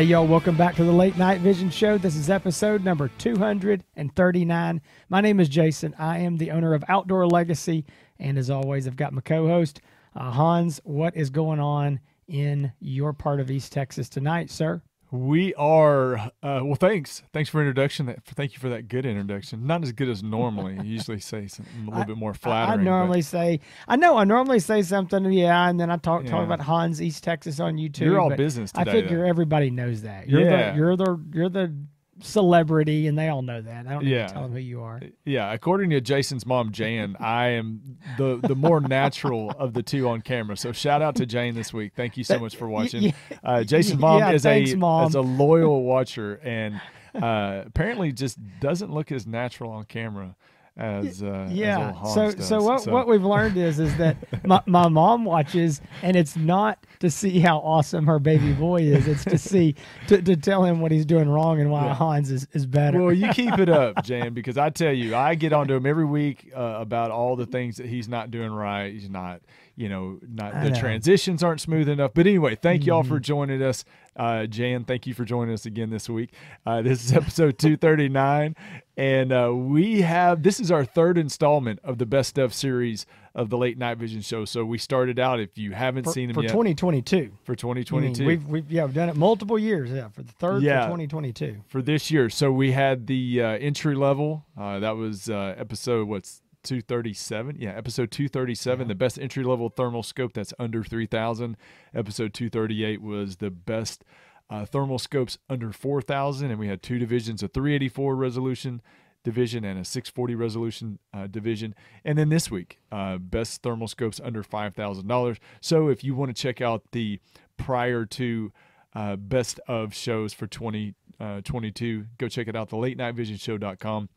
Hey, y'all, welcome back to the Late Night Vision Show. This is episode number 239. My name is Jason. I am the owner of Outdoor Legacy. And as always, I've got my co host, uh, Hans. What is going on in your part of East Texas tonight, sir? We are uh, well. Thanks, thanks for introduction. That thank you for that good introduction. Not as good as normally. You usually say something a little I, bit more flattering. I, normally but, say, I know, I normally say something, yeah, and then I talk Yeah. talk about Hans East Texas on YouTube. You're all business I figure though. everybody knows that. You're Yeah. the you're the you're the celebrity, and they all know that. I don't need Yeah. to tell them who you are. yeah, according to Jason's mom, Jan, I am the the more natural of the two on camera. So shout out to Jane this week. Thank you so much for watching. Uh, Jason's mom Yeah, is thanks, a Mom. is a loyal watcher and uh, apparently just doesn't look as natural on camera as uh, as yeah. Hans So does. so what what we've learned is is that my, my mom watches and it's not to see how awesome her baby boy is. It's to see to, to tell him what he's doing wrong and why Yeah. Hans is, is better. Well, you keep it up, Jan, because I tell you, I get onto him every week uh, about all the things that he's not doing right. He's not, you know, not I the know. transitions aren't smooth enough. But anyway, thank y'all Mm-hmm. for joining us. Uh, Jan, thank you for joining us again this week. Uh, this is episode 239, and uh, we have this is our third installment of the best of series of the Late Night Vision Show. So we started out, if you haven't for, seen them for yet, 2022. for You mean 2022. We've we've yeah we've done it multiple years. Yeah, for the third Yeah. for 2022. for this year. So we had the uh, entry level. Uh, that was uh, episode what's 237. Yeah, episode 237, the best entry level thermal scope that's under 3000. Episode 238 was the best uh, thermal scopes under 4000 and we had two divisions, a 384 resolution division and a 640 resolution uh, division. And then this week, uh, best thermal scopes under $5,000. So if you want to check out the prior to uh, best of shows for 2022, go check it out, the late night vision show.com.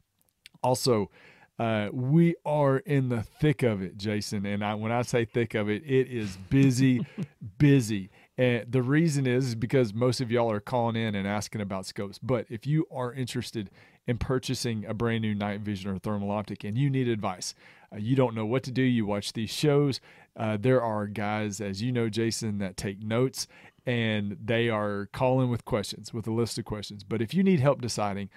Also, uh, we are in the thick of it, Jason. And I, when I say thick of it, it is busy, busy. And the reason is, is because most of y'all are calling in and asking about scopes. But if you are interested in purchasing a brand new night vision or thermal optic and you need advice, uh, you don't know what to do, you watch these shows. Uh, there are guys, as you know, Jason, that take notes and they are calling with questions, with a list of questions. But if you need help deciding,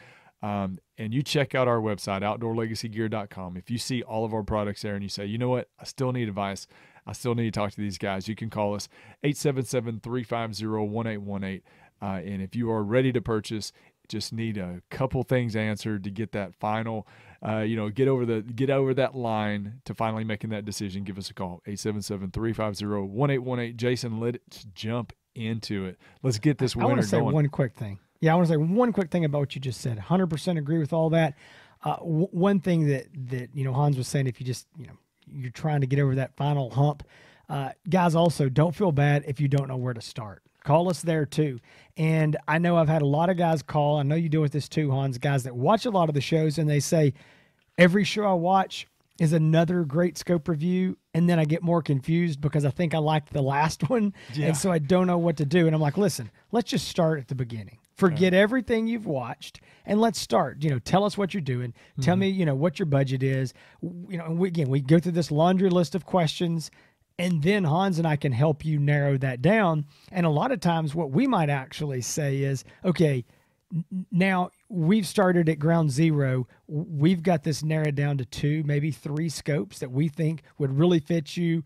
um, and you check out our website, outdoorlegacygear.com. If you see all of our products there and you say, you know what, I still need advice, I still need to talk to these guys, you can call us 877 350 1818. And if you are ready to purchase, just need a couple things answered to get that final, uh, you know, get over the get over that line to finally making that decision. Give us a call 877-350-1818. Jason, let's jump into it. Let's get this I want winter to say going. one quick thing. Yeah, I want to say one quick thing about what you just said. 100% agree with all that. Uh, w- one thing that that you know Hans was saying, if you just you know you're trying to get over that final hump, uh, guys, also don't feel bad if you don't know where to start. Call us there too. And I know I've had a lot of guys call. I know you deal with this too, Hans. Guys that watch a lot of the shows and they say every show I watch is another great scope review. And then I get more confused because I think I liked the last one. Yeah. And so I don't know what to do. And I'm like, listen, let's just start at the beginning. Forget everything you've watched and let's start. You know, tell us what you're doing. Tell me, mm-hmm. you know, what your budget is. You know, and we, again, we go through this laundry list of questions and then Hans and I can help you narrow that down. And a lot of times, what we might actually say is, okay, now we've started at ground zero. We've got this narrowed down to two, maybe three scopes that we think would really fit you.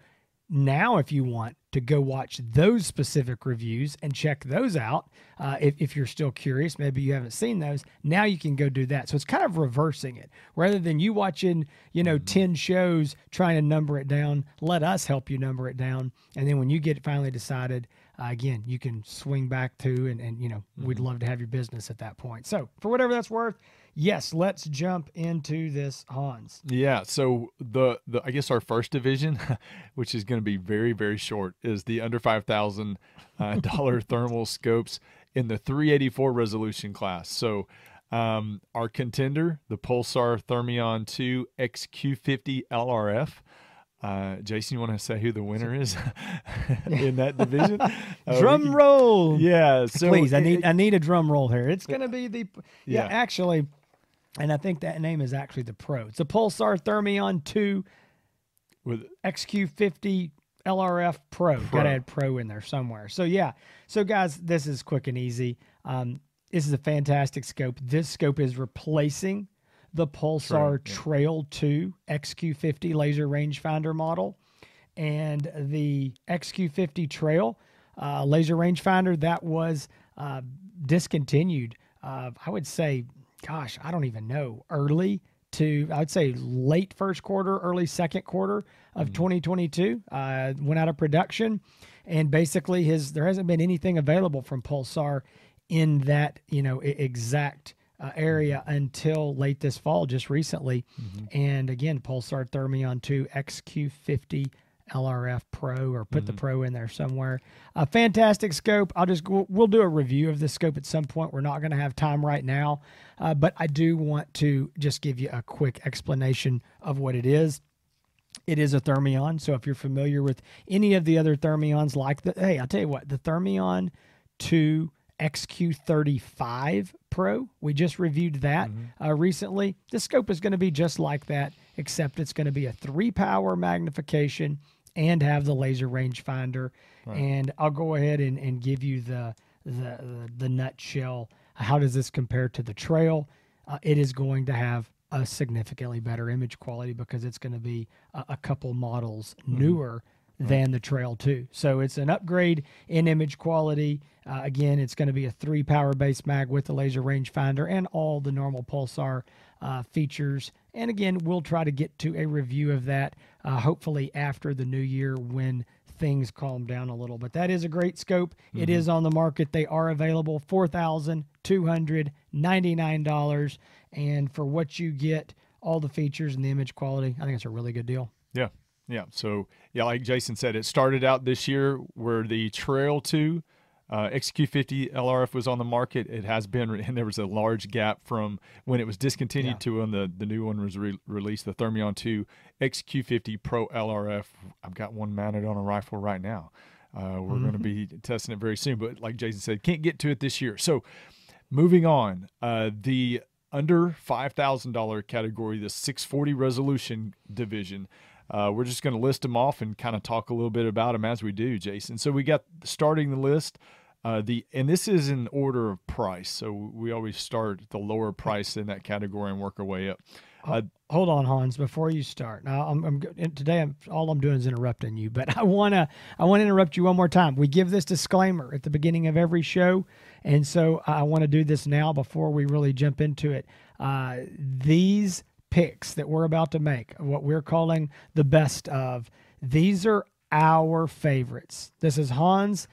Now, if you want to go watch those specific reviews and check those out, uh, if, if you're still curious, maybe you haven't seen those, now you can go do that. So it's kind of reversing it. Rather than you watching, you know, 10 shows trying to number it down, let us help you number it down. And then when you get it finally decided, uh, again, you can swing back to, and, and you know, we'd love to have your business at that point. So for whatever that's worth, yes, let's jump into this, Hans. Yeah, so the the I guess our first division, which is going to be very very short, is the under five thousand uh, dollar thermal scopes in the 384 resolution class. So um, our contender, the Pulsar Thermion 2 XQ50 LRF. Uh, Jason, you want to say who the winner is in that division? Uh, drum can- roll. Yeah, so Please, I it- need I need a drum roll here. It's going to be the yeah, Yeah. actually, and I think that name is actually the Pro. It's a Pulsar Thermion 2 with XQ50 LRF Pro. Gotta add Pro in there somewhere. So yeah. So guys, this is quick and easy. Um, this is a fantastic scope. This scope is replacing the Pulsar. Trail 2 XQ50 laser rangefinder model and the XQ50 Trail uh, laser rangefinder that was uh, discontinued. Uh, I would say, gosh, I don't even know, early to I would say late first quarter, early second quarter of 2022. Uh, went out of production, and basically his there hasn't been anything available from Pulsar in that you know exact uh, area until late this fall, just recently. And again, Pulsar Thermion 2 XQ50 LRF Pro, or put the Pro in there somewhere. A fantastic scope. I'll just we'll, we'll do a review of this scope at some point. We're not going to have time right now, uh, but I do want to just give you a quick explanation of what it is. It is a Thermion. So if you're familiar with any of the other Thermions, like the hey, I'll tell you what, the Thermion 2 XQ35 Pro, we just reviewed that uh, recently. This scope is going to be just like that, except it's going to be a three power magnification and have the laser rangefinder. And I'll go ahead and, and give you the, the the nutshell. How does this compare to the Trail? Uh, it is going to have a significantly better image quality because it's going to be a, a couple models newer than the Trail 2. So it's an upgrade in image quality. Uh, again, it's going to be a three power base mag with the laser rangefinder and all the normal Pulsar uh, features. And again, we'll try to get to a review of that uh, hopefully after the new year when things calm down a little. But that is a great scope. It is on the market. They are available four thousand two hundred ninety nine dollars, and for what you get, all the features and the image quality, I think it's a really good deal. Yeah. Yeah. So, yeah, like Jason said, it started out this year where the Trail 2 uh, XQ50 LRF was on the market. It has been, and there was a large gap from when it was discontinued Yeah. to when the, the new one was re- released, the Thermion 2 XQ50 Pro LRF. I've got one mounted on a rifle right now. Uh, we're going to be testing it very soon, but like Jason said, can't get to it this year. So, moving on, uh, the under $5,000 category, the 640 resolution division. Uh, we're just going to list them off and kind of talk a little bit about them as we do, Jason. So we got starting the list. Uh, the and this is in order of price, so we always start the lower price in that category and work our way up. Uh, Hold on, Hans, before you start. Now, I'm, I'm today. I'm all I'm doing is interrupting you, but I wanna I want to interrupt you one more time. We give this disclaimer at the beginning of every show, and so I want to do this now before we really jump into it. Uh, these picks that we're about to make, what we're calling the best of, these are our favorites. This is Hans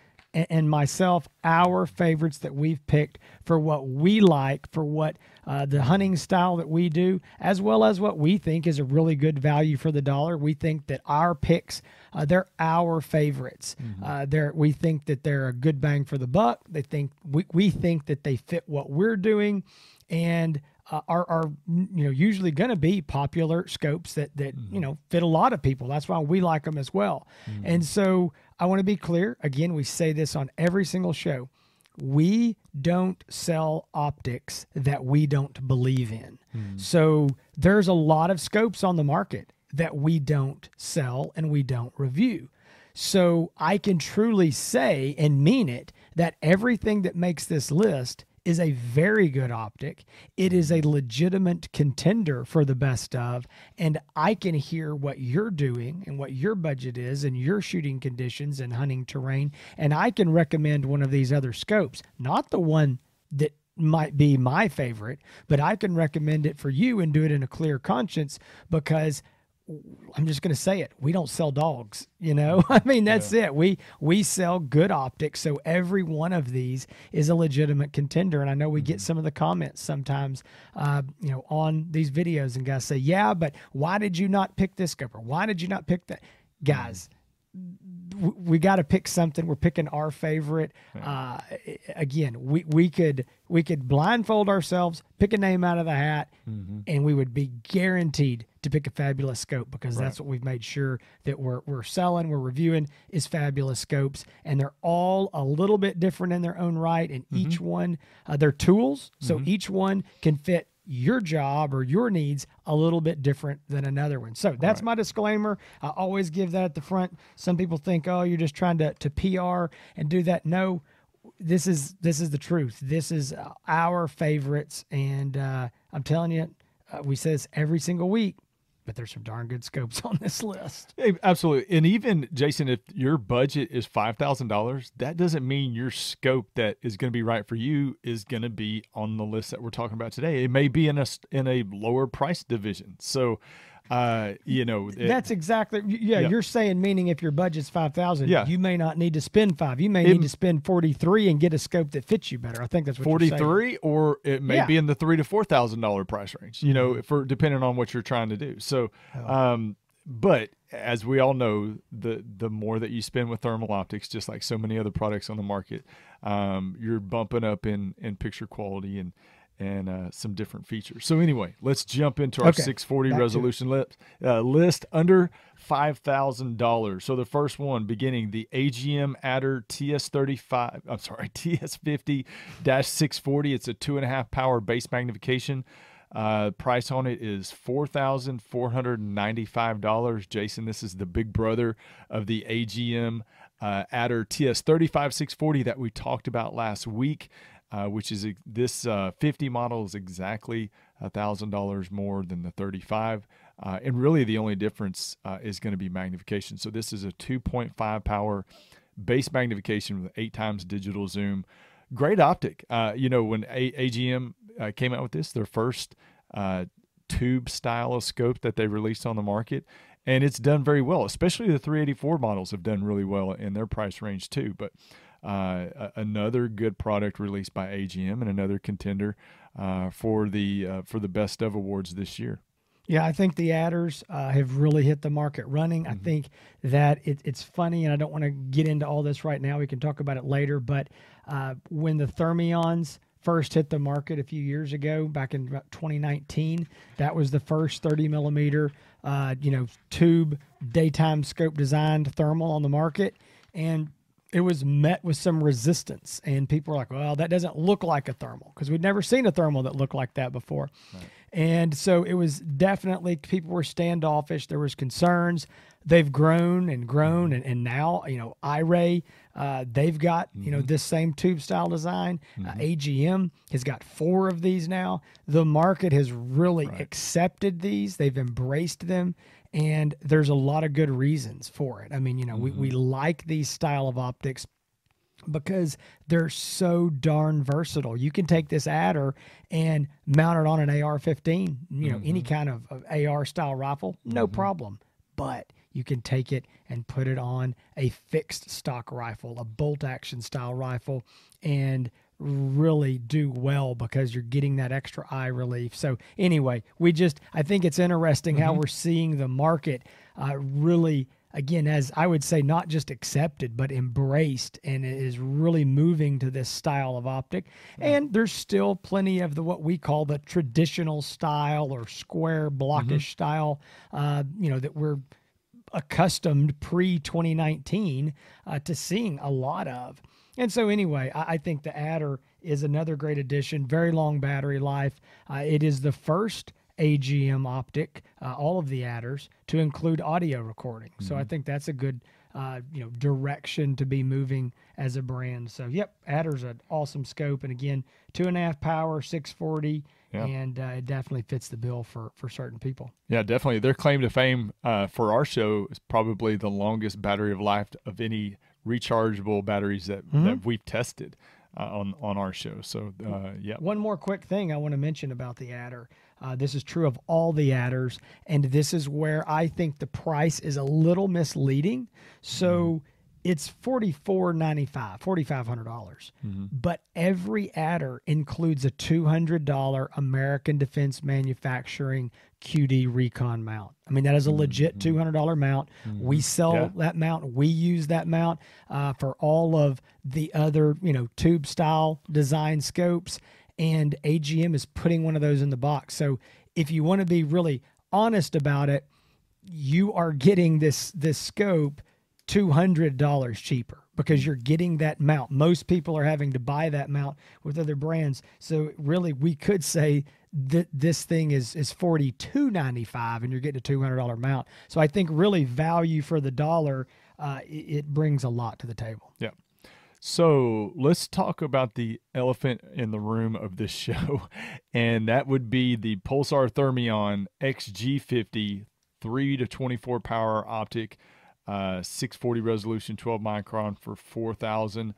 and, myself, our favorites that we've picked for what we like, for what uh, the hunting style that we do, as well as what we think is a really good value for the dollar. We think that our picks, uh, they're our favorites. Uh, they're we think that they're a good bang for the buck. They think we, we think that they fit what we're doing, and uh, are are you know usually going to be popular scopes that that you know fit a lot of people. That's why we like them as well. And so I want to be clear. Again, we say this on every single show. We don't sell optics that we don't believe in. Hmm. So there's a lot of scopes on the market that we don't sell and we don't review. So I can truly say and mean it that everything that makes this list is a very good optic. It is a mm-hmm. legitimate contender for the best of. And I can hear what you're doing and what your budget is and your shooting conditions and hunting terrain. And I can recommend one of these other scopes, not the one that might be my favorite, but I can recommend it for you and do it in a clear conscience because I'm just going to say it. We don't sell dogs, you know. I mean, that's it. We we sell good optics, so every one of these is a legitimate contender. And I know we get some of the comments sometimes, uh, you know, on these videos, and guys say, "Yeah, but why did you not pick this scope? Or why did you not pick that?" Guys, w- we got to pick something. We're picking our favorite. Uh, again, we, we could we could blindfold ourselves, pick a name out of the hat, and we would be guaranteed to pick a fabulous scope because that's what we've made sure that we're we're selling, we're reviewing is fabulous scopes, and they're all a little bit different in their own right, and each one uh, they're tools, so each one can fit your job or your needs a little bit different than another one. So that's my disclaimer. I always give that at the front. Some people think, oh, you're just trying to, to PR and do that. No, this is this is the truth. This is uh, our favorites, and uh, I'm telling you, uh, we say this every single week. But there's some darn good scopes on this list. Hey, Absolutely. And even Jason, if your budget is five thousand dollars, that doesn't mean your scope that is going to be right for you is going to be on the list that we're talking about today. It may be in a in a lower price division. So, uh, you know, it- That's exactly yeah, Yeah. You're saying meaning if your budget's five thousand, Yeah. you may not need to spend five. You may It- need to spend forty three and get a scope that fits you better. I think that's what 43 or it may Yeah. be in the three to four thousand dollar price range you Mm-hmm. know for depending on what you're trying to do so Oh. um but as we all know the the more that you spend with thermal optics just like so many other products on the market um you're bumping up in in picture quality and and uh, some different features. So anyway, let's jump into our Okay, 640 back resolution list, uh, list under five thousand dollars. So the first one, beginning the AGM Adder TS35. I'm sorry, TS50-640. It's a two and a half power base magnification. Uh, price on it is four thousand four hundred ninety-five dollars. Jason, this is the big brother of the AGM uh, Adder TS35640 that we talked about last week uh, which is this uh, 50 model is exactly thousand dollars more than the 35 uh, and really the only difference uh, is going to be magnification. So this is a 2.5 power base magnification with eight times digital zoom. Great optic. Uh, you know when a- agm uh, came out with this their first tube style scope that they released on the market and it's done very well especially the 384 models have done really well in their price range too but uh, another good product released by AGM and another contender uh, for the uh, for the best of awards this year. Yeah, I think the adders uh, have really hit the market running. I think that it, it's funny, and I don't want to get into all this right now. We can talk about it later. But uh, when the Thermions first hit the market a few years ago, back in about 2019, that was the first 30 millimeter, uh, you know, tube daytime scope designed thermal on the market, and it was met with some resistance. And people were like, "Well, that doesn't look like a thermal," because we'd never seen a thermal that looked like that before. And so it was definitely people were standoffish. There was concerns. They've grown and grown, and, and now you know iRay, uh, they've got you know this same tube style design. Uh, AGM has got four of these now. The market has really accepted these. They've embraced them, and there's a lot of good reasons for it. I mean, you know, we, we mm-hmm. like these style of optics because they're so darn versatile. You can take this adder and mount it on an AR-15, you know, any mm-hmm. kind of, of AR style rifle, no mm-hmm. problem. But you can take it and put it on a fixed stock rifle, a bolt action style rifle, and really do well because you're getting that extra eye relief. So anyway, we just I think it's interesting how we're seeing the market uh, really again as I would say not just accepted but embraced and is really moving to this style of optic. And there's still plenty of the what we call the traditional style or square blockish style uh, you know that we're accustomed pre 2019 uh, to seeing a lot of. And so, anyway, I, I think the Adder is another great addition. Very long battery life. Uh, it is the first AGM optic, uh, all of the Adders, to include audio recording. So I think that's a good, uh, you know, direction to be moving as a brand. So yep, Adder's an awesome scope, and again, two and a half power, six forty, Yeah. and uh, it definitely fits the bill for for certain people. Yeah, definitely. Their claim to fame uh, for our show is probably the longest battery of life of any rechargeable batteries that, that we've tested uh, on on our show. So uh, yeah, One more quick thing I want to mention about the adder. Uh, this is true of all the adders, and this is where I think the price is a little misleading. So it's forty four ninety five, forty five hundred dollars. But every adder includes a two hundred dollar American Defense Manufacturing QD Recon mount. I mean that is a mm-hmm, legit mm-hmm. two hundred dollar mount. We mm-hmm. sell Yeah. that mount. We use that mount uh, for all of the other, you know, tube style design scopes. And AGM is putting one of those in the box. So if you want to be really honest about it, you are getting this this scope two hundred dollars cheaper because you're getting that mount. Most people are having to buy that mount with other brands. So really, we could say that this thing is is forty two ninety five, and you're getting a two hundred dollar mount. So I think really value for the dollar, uh, it, it brings a lot to the table. yeah. So let's talk about the elephant in the room of this show, and that would be the Pulsar Thermion XG50 3 to 24 power optic, uh, 640 resolution, 12 micron for 4,000.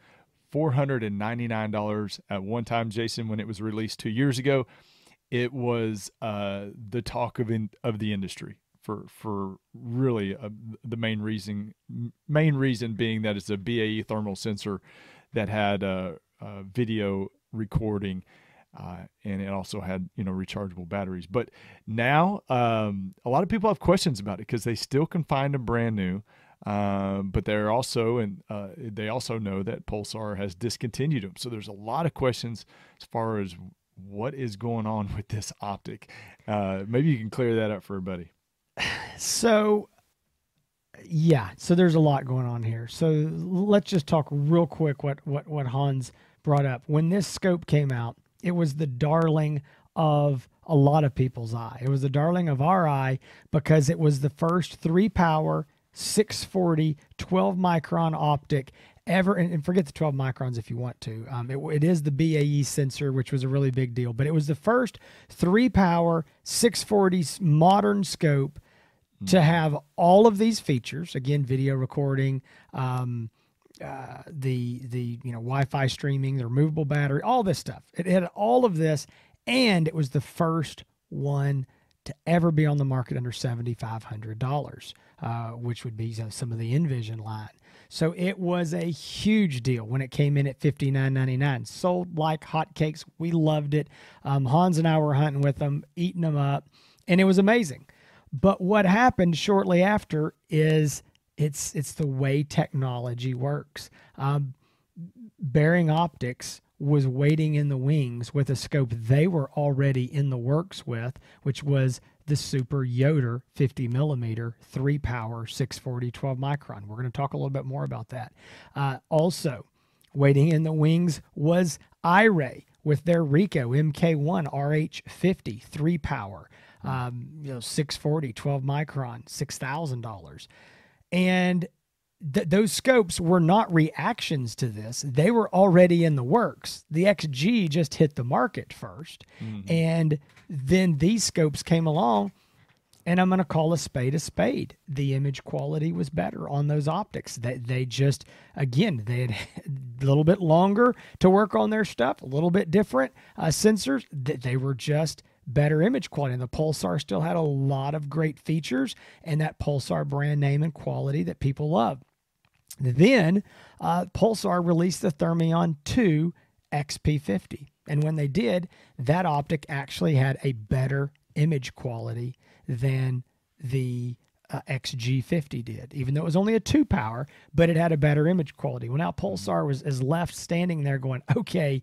$499 at one time, Jason, when it was released two years ago. It was uh, the talk of in, of the industry for for really uh, the main reason main reason being that it's a BAE thermal sensor that had a, a video recording uh, and it also had you know rechargeable batteries. But now um, a lot of people have questions about it because they still can find them brand new. Um, but they're also and uh, they also know that Pulsar has discontinued them. So there's a lot of questions as far as what is going on with this optic. Uh, maybe you can clear that up for everybody. So, yeah, so there's a lot going on here. So let's just talk real quick what what what Hans brought up. When this scope came out, it was the darling of a lot of people's eye. It was the darling of our eye because it was the first three power 640 12 micron optic ever and, forget the 12 microns if you want to. Um, it, it is the bae sensor which was a really big deal but it was the first three power 640 modern scope to mm-hmm. have all of these features. Again video recording um, uh, the the you know wi-fi streaming the removable battery all this stuff. It had all of this and it was the first one to ever be on the market under $7500 uh, which would be you know, some of the N-Vision line so it was a huge deal when it came in at $59.99 sold like hotcakes. We loved it. Um, hans and i were hunting with them eating them up and it was amazing. But what happened shortly after is it's it's the way technology works. Um, Bering Optics was waiting in the wings with a scope they were already in the works with, which was the Super Yoder 50 millimeter, three power, 640, 12 micron. We're going to talk a little bit more about that. Uh, also, waiting in the wings was iRay with their Rico MK1 RH50, three power um, you know, 640, 12 micron, $6,000. And th- those scopes were not reactions to this. They were already in the works. The XG just hit the market 1st mm-hmm. And then these scopes came along and I'm going to call a spade a spade. The image quality was better on those optics. They, they just, again, they had a little bit longer to work on their stuff, a little bit different uh, sensors. They were just better image quality. And the Pulsar still had a lot of great features and that Pulsar brand name and quality that people love. Then uh, Pulsar released the Thermion 2 XP50. And when they did, that optic actually had a better image quality than the uh, XG50 did, even though it was only a two power, but it had a better image quality. Well, now Pulsar was is left standing there going, okay,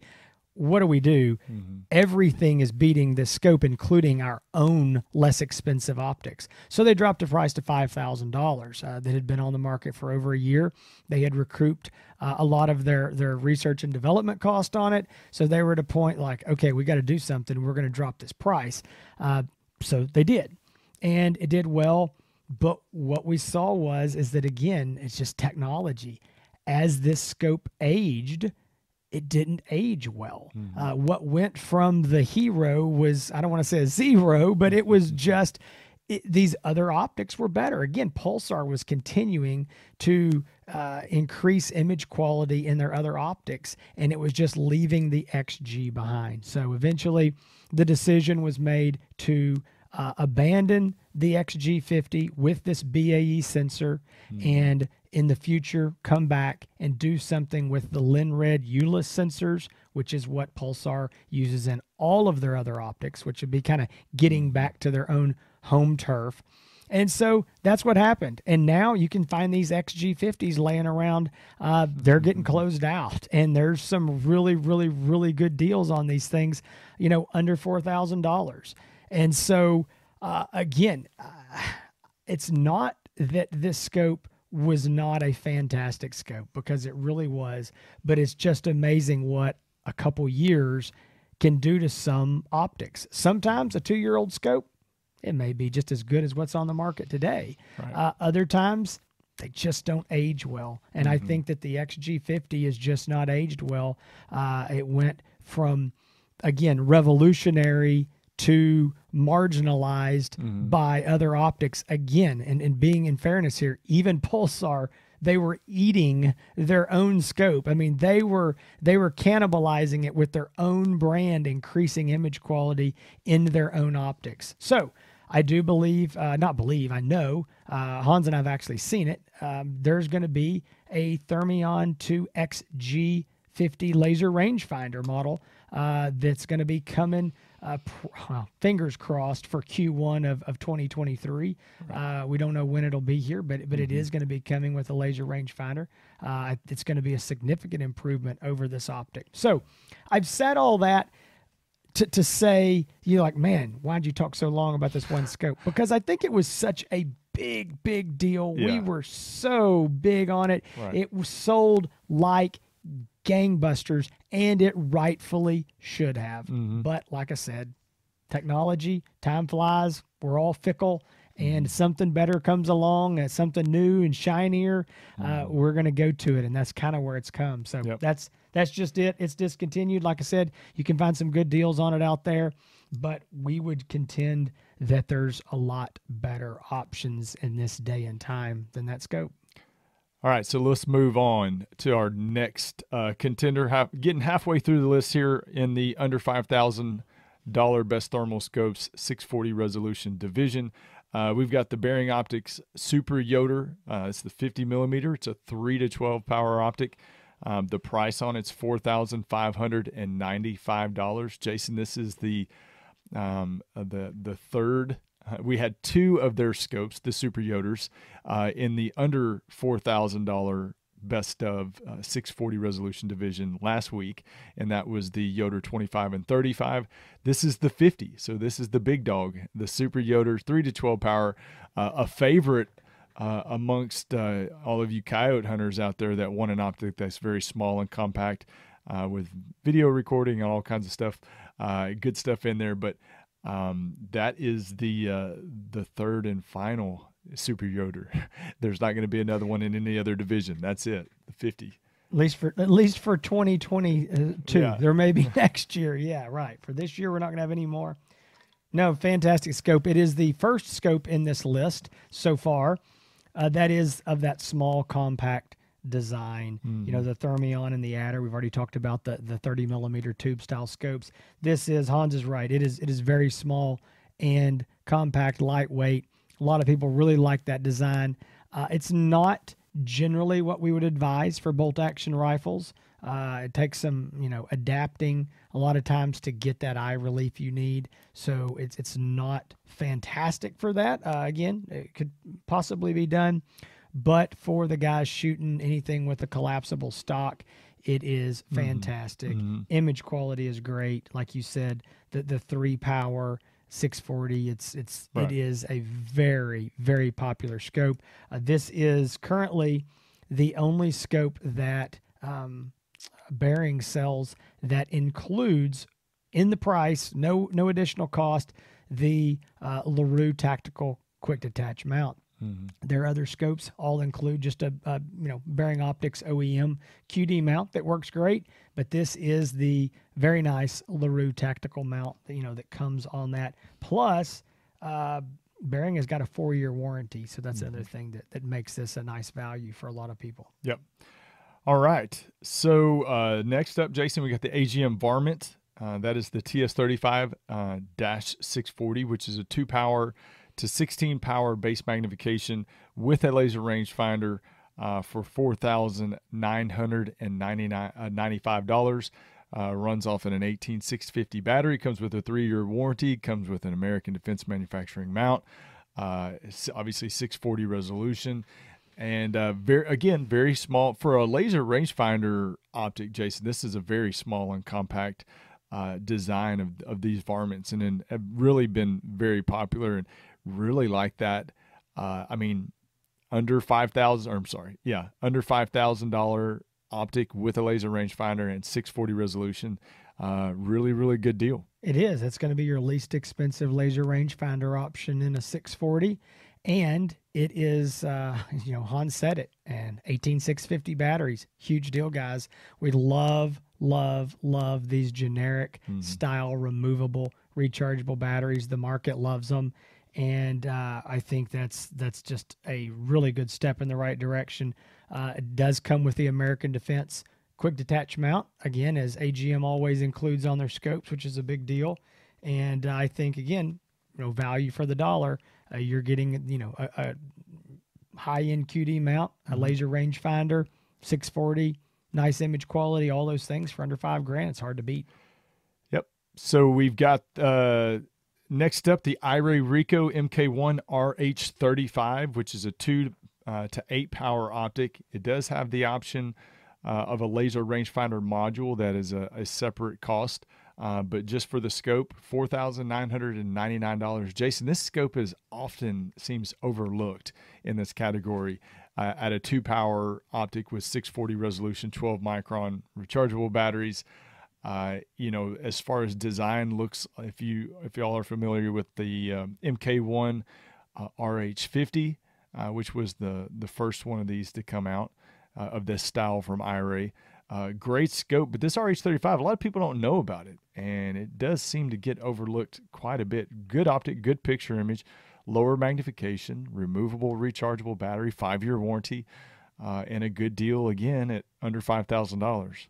what do we do? Mm-hmm. Everything is beating this scope, including our own less expensive optics. So they dropped the price to five thousand uh, dollars. That had been on the market for over a year. They had recouped uh, a lot of their their research and development cost on it. So they were at a point like, okay, we got to do something. We're going to drop this price. Uh, so they did, and it did well. But what we saw was is that again, it's just technology. As this scope aged it didn't age well. Mm-hmm. Uh, what went from the hero was, I don't want to say a zero, but it was mm-hmm. just it, these other optics were better. Again, Pulsar was continuing to uh, increase image quality in their other optics, and it was just leaving the XG behind. So eventually, the decision was made to uh, abandon the XG50 with this BAE sensor mm-hmm. and in the future come back and do something with the Lynred ULIS sensors, which is what Pulsar uses in all of their other optics, which would be kind of getting back to their own home turf. And so that's what happened. And now you can find these XG50s laying around. Uh, they're getting closed out. And there's some really, really, really good deals on these things, you know, under $4,000. And so, uh, again, uh, it's not that this scope was not a fantastic scope because it really was, but it's just amazing what a couple years can do to some optics. Sometimes a two year old scope, it may be just as good as what's on the market today. Right. Uh, other times, they just don't age well. And I think that the XG50 is just not aged well. Uh, it went from, again, revolutionary to marginalized by other optics again. And, and being in fairness here, even Pulsar, they were eating their own scope. I mean, they were they were cannibalizing it with their own brand, increasing image quality in their own optics. So I do believe, uh, not believe, I know, uh, Hans and I've actually seen it. Um, there's going to be a Thermion 2XG50 laser rangefinder model uh, that's going to be coming, uh, well, fingers crossed, for Q1 of, of 2023. Uh, we don't know when it'll be here, but, but it is going to be coming with a laser rangefinder. Uh, it's going to be a significant improvement over this optic. So I've said all that to, to say you're like man why'd you talk so long about this one scope because i think it was such a big big deal we were so big on it Right. it was sold like gangbusters and it rightfully should have Mm-hmm. but like i said technology time flies we're all fickle Mm-hmm. and something better comes along uh, something new and shinier uh, we're going to go to it and that's kind of where it's come so Mm-hmm. Yep. that's that's just it it's discontinued like i said you can find some good deals on it out there but we would contend that there's a lot better options in this day and time than that scope All right, so let's move on to our next uh, contender. Half, getting halfway through the list here in the under five thousand dollar best thermal scopes 640 resolution division. Uh, we've got the Bering Optics Super Yoder. Uh, it's the 50 millimeter. It's a three to 12 power optic. Um, the price on it's four thousand five hundred and ninety-five dollars. Jason, this is the um, the the third. We had two of their scopes, the Super Yoders, uh, in the under four thousand dollar best of uh, 640 resolution division last week, and that was the Yoder 25 and 35. This is the 50, so this is the big dog, the Super Yoder 3 to 12 power, uh, a favorite uh, amongst uh, all of you coyote hunters out there that want an optic that's very small and compact uh, with video recording and all kinds of stuff, uh, good stuff in there. But um, that is the uh, the third and final Super Yoder. There's not going to be another one in any other division. That's it. The 50. at least for at least for 2022 Yeah. there may be next year yeah right for this year we're not going to have any more no fantastic scope it is the first scope in this list so far uh, that is of that small compact design you know the thermion and the adder. We've already talked about the the 30 millimeter tube style scopes. This is hans is right. It is it is very small and compact lightweight. A lot of people really like that design. Uh, it's not generally what we would advise for bolt action rifles. Uh, it takes some, you know, adapting a lot of times to get that eye relief you need. So it's it's not fantastic for that. Uh, again, it could possibly be done, but for the guys shooting anything with a collapsible stock, it is fantastic. Image quality is great, like you said. The the three power 640. It's it's Right. it is a very very popular scope. Uh, this is currently the only scope that um, Bering sells that includes in the price, no no additional cost, the uh, Larue tactical quick detach mount. Their other scopes all include just a, a you know Bering Optics OEM QD mount that works great, but this is the very nice Larue tactical mount that you know that comes on that. Plus, uh, Bering has got a four year warranty, so that's another thing that that makes this a nice value for a lot of people. Yep. All right. So uh, next up, Jason, we got the AGM Varmint. Uh, that is the TS35 uh, dash 640, which is a two power to 16 power base magnification with a laser rangefinder uh, for $4,995. Uh, runs off in an 18650 battery, comes with a three year warranty, comes with an American Defense Manufacturing mount. Uh, obviously 640 resolution and uh, very again very small for a laser rangefinder optic jason this is a very small and compact uh, design of, of these varmints and then have really been very popular and really like that uh, i mean under 5000 or i'm sorry yeah under $5000 optic with a laser rangefinder and 640 resolution uh, really really good deal It is. It's going to be your least expensive laser rangefinder option in a 640. and it is uh, you know Han said it and 18650 batteries huge deal guys we love love love these generic Mm-hmm. style removable rechargeable batteries the market loves them and uh, I think that's that's just a really good step in the right direction uh, it does come with the American Defense quick detach mount again as AGM always includes on their scopes which is a big deal and I think again you know value for the dollar uh, you're getting you know a, a high end QD mount, a laser rangefinder, 640, nice image quality, all those things for under five grand. It's hard to beat. Yep. So we've got uh, next up the iRay Rico MK1 RH35, which is a two uh, to eight power optic. It does have the option uh, of a laser rangefinder module that is a, a separate cost. Uh, but just for the scope, four thousand nine hundred and ninety nine dollars. Jason, this scope is often seems overlooked in this category. Uh, at a two power optic with 640 resolution, 12 micron rechargeable batteries. Uh, you know, as far as design looks, if you if y'all are familiar with the um, MK1 uh, RH50, uh, which was the the first one of these to come out uh, of this style from iRay, uh, great scope. But this RH35, a lot of people don't know about it, and it does seem to get overlooked quite a bit. Good optic, good picture image, lower magnification, removable rechargeable battery, five year warranty, uh, and a good deal again at under five thousand dollars.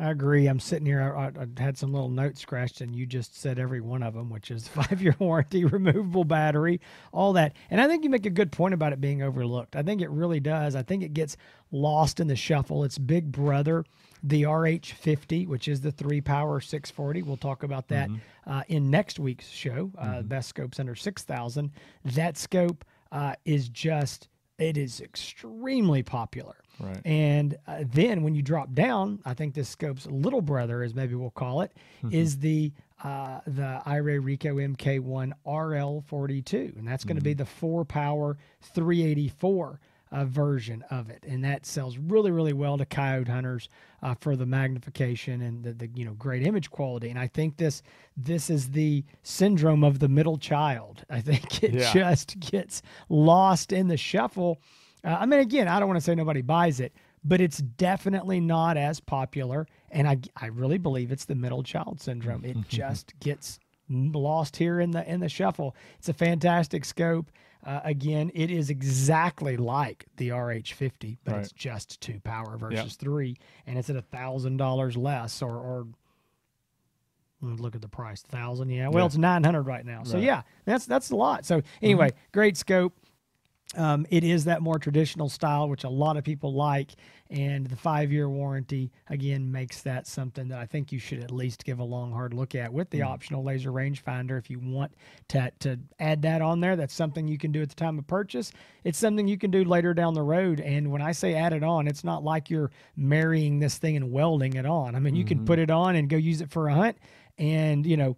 I agree. I'm sitting here. I, I had some little notes scratched, and you just said every one of them, which is five year warranty, removable battery, all that. And I think you make a good point about it being overlooked. I think it really does. I think it gets lost in the shuffle. It's big brother, the RH50, which is the three power 640. We'll talk about that uh, in next week's show. Uh, Best scopes under 6,000. That scope uh, is just, it is extremely popular. Right. And uh, then when you drop down, I think this scope's little brother, as maybe we'll call it, is the uh, the iRay Rico MK1 RL42, and that's going to be the four power 384 uh, version of it, and that sells really really well to coyote hunters uh, for the magnification and the, the you know great image quality. And I think this this is the syndrome of the middle child. I think it Yeah. just gets lost in the shuffle. Uh, I mean, again, I don't want to say nobody buys it, but it's definitely not as popular. And I, I really believe it's the middle child syndrome. It just gets lost here in the in the shuffle. It's a fantastic scope. Uh, again, it is exactly like the RH50, but it's just two power versus three, and it's at a thousand dollars less, or or look at the price, thousand. Yeah, well, Yeah. it's nine hundred right now. So Right. yeah, that's that's a lot. So anyway, great scope. Um, it is that more traditional style, which a lot of people like, and the five-year warranty again makes that something that I think you should at least give a long, hard look at with the optional laser rangefinder. If you want to to add that on there, that's something you can do at the time of purchase. It's something you can do later down the road. And when I say add it on, it's not like you're marrying this thing and welding it on. I mean, you can put it on and go use it for a hunt, and you know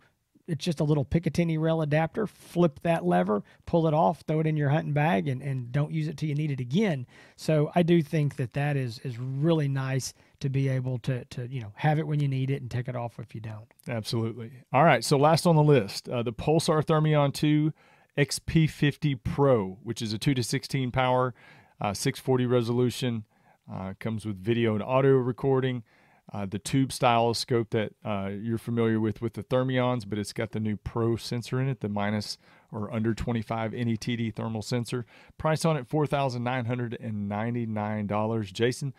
it's just a little Picatinny rail adapter. Flip that lever, pull it off, throw it in your hunting bag, and, and don't use it till you need it again. So I do think that that is is really nice to be able to to you know have it when you need it and take it off if you don't. Absolutely. All right. So last on the list, uh, the Pulsar Thermion 2 XP50 Pro, which is a 2 to 16 power, uh, 640 resolution, uh, comes with video and audio recording. Uh, the tube style scope that uh, you're familiar with with the Thermions, but it's got the new Pro sensor in it, the minus or under 25 NETD thermal sensor. Price on it $4,999. Jason,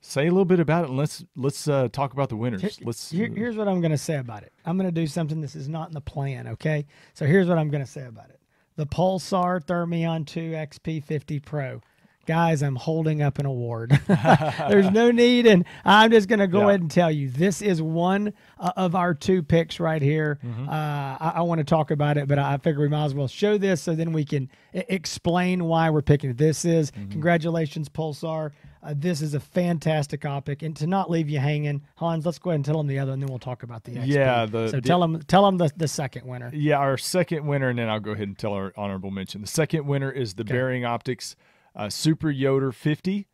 say a little bit about it and let's let's uh, talk about the winners. Let's Here, here's what I'm going to say about it. I'm going to do something this is not in the plan. Okay, so here's what I'm going to say about it. The Pulsar Thermion 2 XP50 Pro. Guys, I'm holding up an award. There's no need, and I'm just going to go Yeah. ahead and tell you this is one uh, of our two picks right here. Mm-hmm. Uh, I, I want to talk about it, but I figure we might as well show this so then we can I- explain why we're picking it. This is Mm-hmm. congratulations, Pulsar. Uh, this is a fantastic optic, and to not leave you hanging, Hans, let's go ahead and tell them the other, and then we'll talk about the XP. Yeah, the- so the- tell them tell them the, the second winner. Yeah, our second winner, and then I'll go ahead and tell our honorable mention. The second winner is the Bering Optics uh, Super Yoder 50.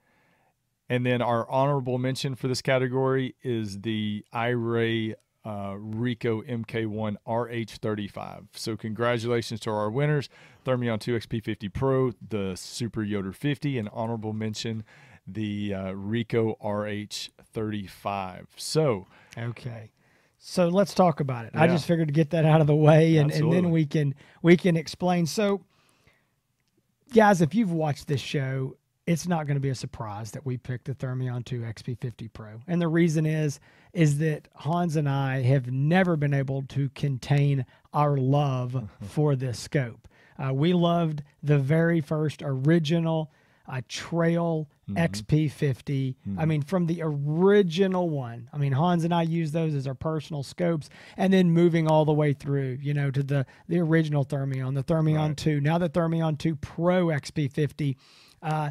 And then our honorable mention for this category is the iRay uh, Rico MK1 RH35. So congratulations to our winners, Thermion 2 XP50 Pro, the Super Yoder 50, and honorable mention the uh, Rico RH35. So Okay. So let's talk about it. I just figured to get that out of the way and, and then we can we can explain. So guys, if you've watched this show, it's not going to be a surprise that we picked the Thermion 2 XP50 Pro. And the reason is is that Hans and I have never been able to contain our love for this scope. Uh, we loved the very first original uh, Trail XP50. I mean, from the original one. I mean, Hans and I use those as our personal scopes, and then moving all the way through, you know, to the the original Thermion, the Thermion Right. 2, now the Thermion 2 Pro XP50. Uh,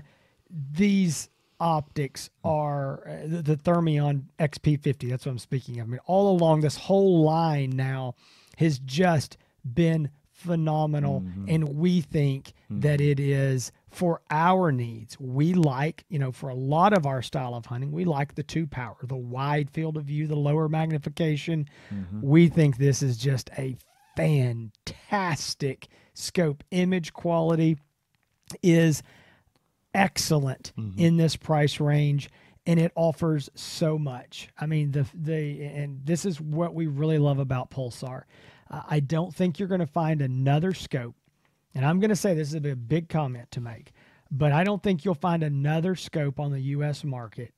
these optics are uh, the, the Thermion XP50. That's what I'm speaking of. I mean, all along this whole line now has just been phenomenal, and we think that it is for our needs. We like, you know, for a lot of our style of hunting, we like the two power, the wide field of view, the lower magnification. We think this is just a fantastic scope. Image quality is excellent in this price range and it offers so much. I mean the the and this is what we really love about Pulsar. Uh, I don't think you're going to find another scope. And I'm going to say this is a big comment to make, but I don't think you'll find another scope on the US market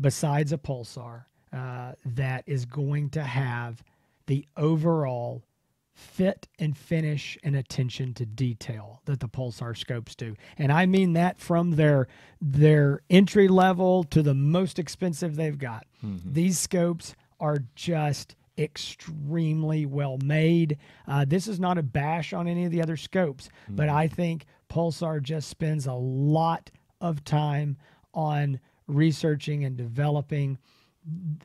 besides a Pulsar uh, that is going to have the overall fit and finish and attention to detail that the pulsar scopes do. And i mean that from their their entry level to the most expensive they've got. These scopes are just extremely well made. Uh, this is not a bash on any of the other scopes but i think pulsar just spends a lot of time on researching and developing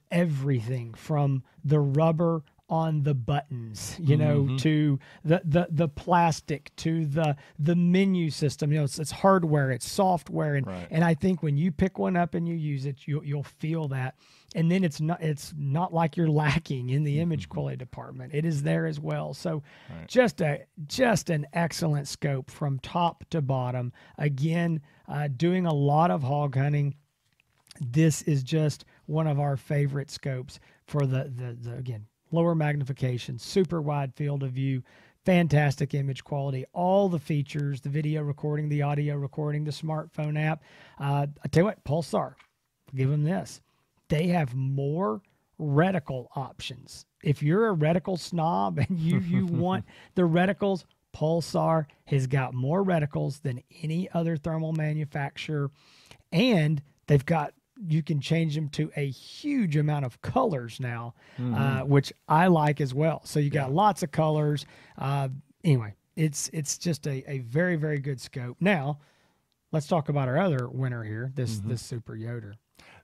everything from the rubber on the buttons you know to the, the the plastic to the the menu system. You know it's, it's hardware it's software. And Right. and i think when you pick one up and you use it you'll, you'll feel that and then it's not it's not like you're lacking in the image quality department. It is there as well. So Right. just a just an excellent scope from top to bottom. Again uh, doing a lot of hog hunting. This is just one of our favorite scopes for the, the, the again lower magnification super wide field of view fantastic image quality all the features the video recording the audio recording the smartphone app. Uh, i tell you what pulsar give them this they have more reticle options. If you're a reticle snob and you you want the reticles pulsar has got more reticles than any other thermal manufacturer and they've got you can change them to a huge amount of colors now uh, which i like as well. So you got lots of colors. Uh, anyway it's it's just a, a very very good scope. Now let's talk about our other winner here this this super yoter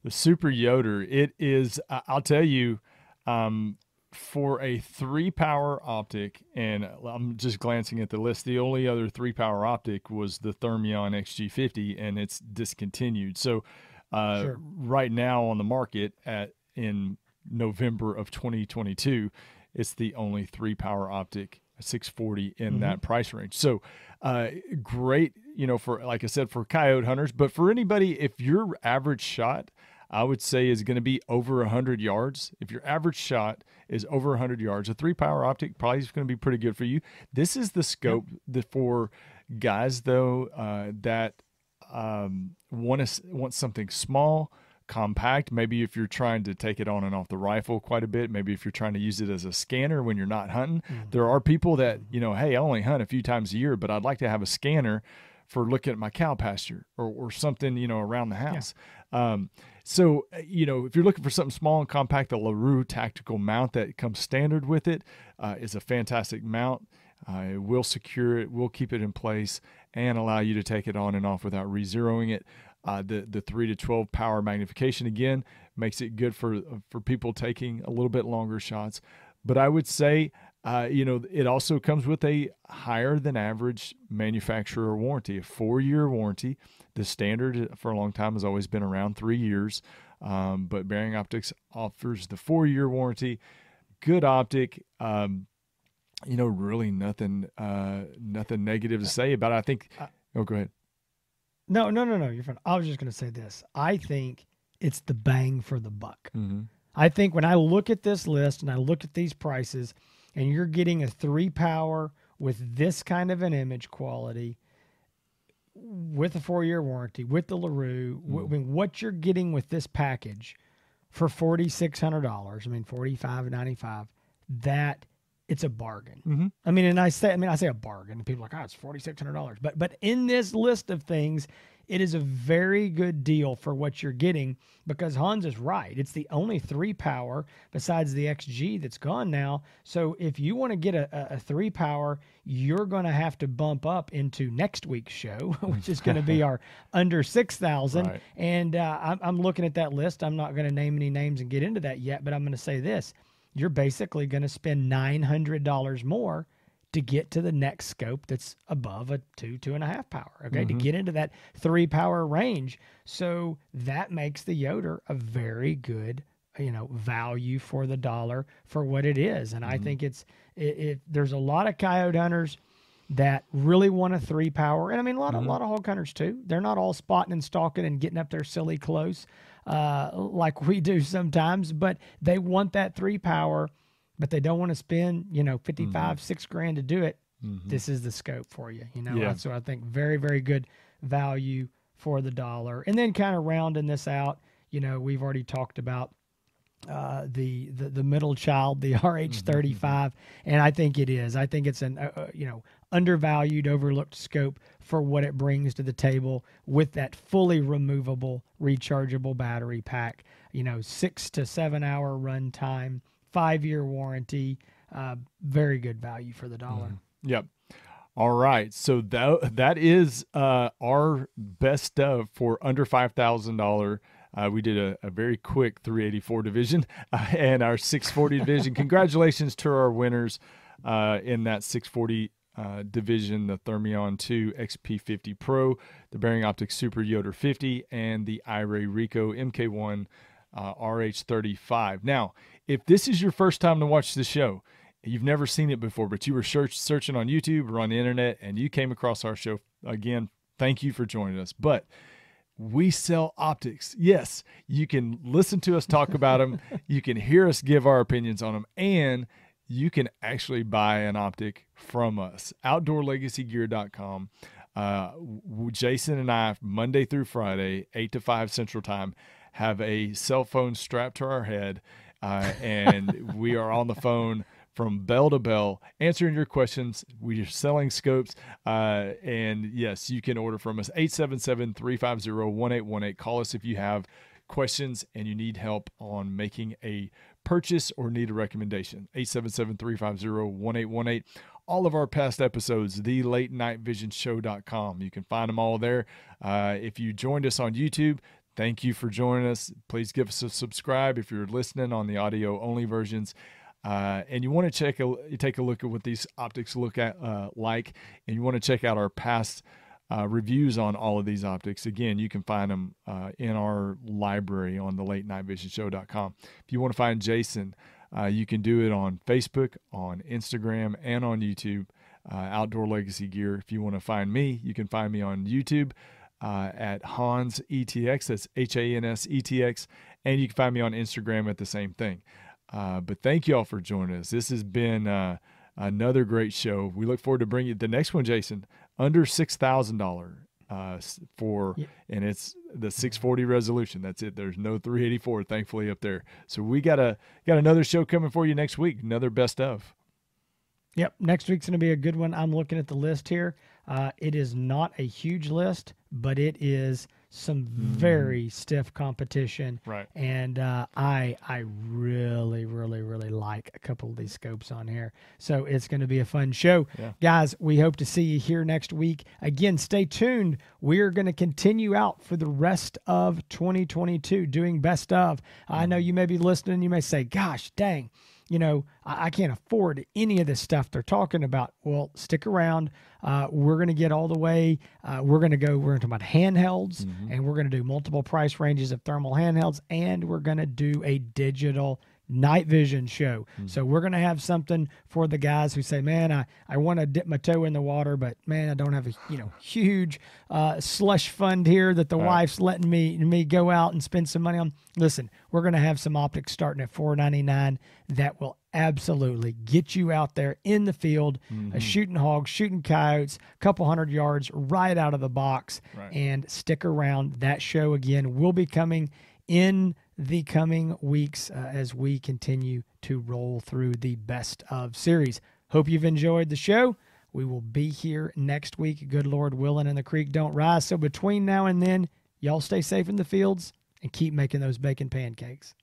the Super Yoter, it is, I- I'll tell you, um, for a three power optic, and I'm just glancing at the list, the only other three power optic was the Thermion XG50, and it's discontinued. So, uh, Sure. right now on the market at in November of 2022, it's the only three power optic 640 in that price range. So, uh, great, you know, for like I said, for coyote hunters, but for anybody, if your average shot, I would say is going to be over 100 yards. If your average shot is over 100 yards, a three power optic probably is going to be pretty good for you. This is the scope that for guys though uh, that um, want to want something small, compact. Maybe if you're trying to take it on and off the rifle quite a bit. Maybe if you're trying to use it as a scanner when you're not hunting. There are people that you know, hey, I only hunt a few times a year, but I'd like to have a scanner for looking at my cow pasture or, or something you know around the house. Um, so uh, you know, if you're looking for something small and compact, the Larue tactical mount that comes standard with it uh, is a fantastic mount. Uh, it will secure it, will keep it in place, and allow you to take it on and off without re-zeroing it. Uh, the the three to twelve power magnification again makes it good for for people taking a little bit longer shots. But I would say, uh, you know, it also comes with a higher than average manufacturer warranty, a four year warranty. The standard for a long time has always been around three years, um, but Bering Optics offers the four year warranty good optic. Um, you know, really nothing, uh, nothing negative to say about it. I think. Uh, oh, go ahead. No, no, no, no. You're fine. I was just going to say this. I think it's the bang for the buck. Mm-hmm. I think when I look at this list and I look at these prices, and you're getting a three power with this kind of an image quality, with a four year warranty, with the Larue, mm. I mean, what you're getting with this package for forty six hundred dollars. I mean, forty five ninety five. That it's a bargain. Mm-hmm. I mean, and I say, I mean, I say a bargain. People are like, oh, it's forty six hundred dollars. But but in this list of things, it is a very good deal for what you're getting because Hans is right. It's the only three power besides the XG that's gone now. So if you want to get a, a, three power, you're going to have to bump up into next week's show, which is going to be our under 6,000. Right. And uh, I'm, I'm looking at that list. I'm not going to name any names and get into that yet, but I'm going to say this. You're basically going to spend $900 more to get to the next scope that's above a two, two and a half power. Okay. Mm-hmm. To get into that three power range. So that makes the Yoter a very good, you know, value for the dollar for what it is. And mm-hmm. I think it's, it, it, there's a lot of coyote hunters that really want a three power. And I mean, a lot of, mm-hmm. a lot of hog hunters too. They're not all spotting and stalking and getting up there silly close, uh, like we do sometimes, but they want that three power but they don't want to spend, you know, 55, mm-hmm. six grand to do it. Mm-hmm. This is the scope for you, you know? Yeah. So I think very, very good value for the dollar. And then kind of rounding this out, you know, we've already talked about uh, the, the the middle child, the RH35, mm-hmm. and I think it is. I think it's an uh, uh, you know undervalued, overlooked scope for what it brings to the table with that fully removable, rechargeable battery pack. You know, six to seven hour run time, five year warranty. Uh, very good value for the dollar. Mm. Yep. All right. So that that is uh, our best of for under five thousand dollar. Uh, we did a, a, very quick 384 division uh, and our 640 division. Congratulations to our winners uh, in that 640 uh, division: the Thermion 2 XP50 Pro, the Bering Optics Super Yoter 50, and the iRay Rico MK1 uh, RH35. Now, if this is your first time to watch the show, you've never seen it before, but you were search, searching on YouTube or on the internet and you came across our show, again, thank you for joining us. But we sell optics. Yes, you can listen to us talk about them, you can hear us give our opinions on them, and you can actually buy an optic from us. OutdoorLegacyGear.com. Uh, Jason and I, Monday through Friday, 8 to 5 Central Time, have a cell phone strapped to our head, uh, and we are on the phone from bell to bell answering your questions. We are selling scopes. Uh, and yes, you can order from us 877 350 1818. Call us if you have questions and you need help on making a purchase or need a recommendation. 877 350 1818. All of our past episodes, the late night vision show.com. You can find them all there. Uh, if you joined us on YouTube, Thank you for joining us. Please give us a subscribe if you're listening on the audio only versions. Uh, and you want to check a, take a look at what these optics look at uh, like, and you want to check out our past uh, reviews on all of these optics. Again, you can find them uh, in our library on the late night vision show.com. If you want to find Jason, uh, you can do it on Facebook, on Instagram, and on YouTube. Uh, Outdoor Legacy Gear. If you want to find me, you can find me on YouTube uh, at Hans ETX. That's H A N S E T X. And you can find me on Instagram at the same thing. Uh, but thank you all for joining us. This has been uh, another great show. We look forward to bringing you the next one, Jason, under $6,000 uh, for, and it's the 640 resolution. That's it. There's no 384, thankfully, up there. So we got a got another show coming for you next week. Another best of. Yep, next week's going to be a good one. I'm looking at the list here. Uh, it is not a huge list, but it is some mm. very stiff competition. Right. And uh, I I really really really like a couple of these scopes on here. So it's going to be a fun show, yeah. guys. We hope to see you here next week. Again, stay tuned. We are going to continue out for the rest of 2022 doing best of. Mm. I know you may be listening. You may say, "Gosh, dang." You know, I, I, can't afford any of this stuff they're talking about. Well, stick around. Uh, we're going to get all the way. Uh, we're going to go. We're going to talk about handhelds, mm-hmm. and we're going to do multiple price ranges of thermal handhelds, and we're going to do a digital night vision show. So we're going to have something for the guys who say, "Man, I, I want to dip my toe in the water, but man, I don't have a you know huge uh, slush fund here that the wife's letting me me go out and spend some money on." Listen, we're going to have some optics starting at four ninety nine that will absolutely get you out there in the field, uh, shooting hogs, shooting coyotes, a couple hundred yards right out of the box, Right. and stick around. That show again will be coming in the coming weeks uh, as we continue to roll through the best of series. Hope you've enjoyed the show. We will be here next week, good Lord willing, and the creek don't rise. So between now and then, y'all stay safe in the fields and keep making those bacon pancakes.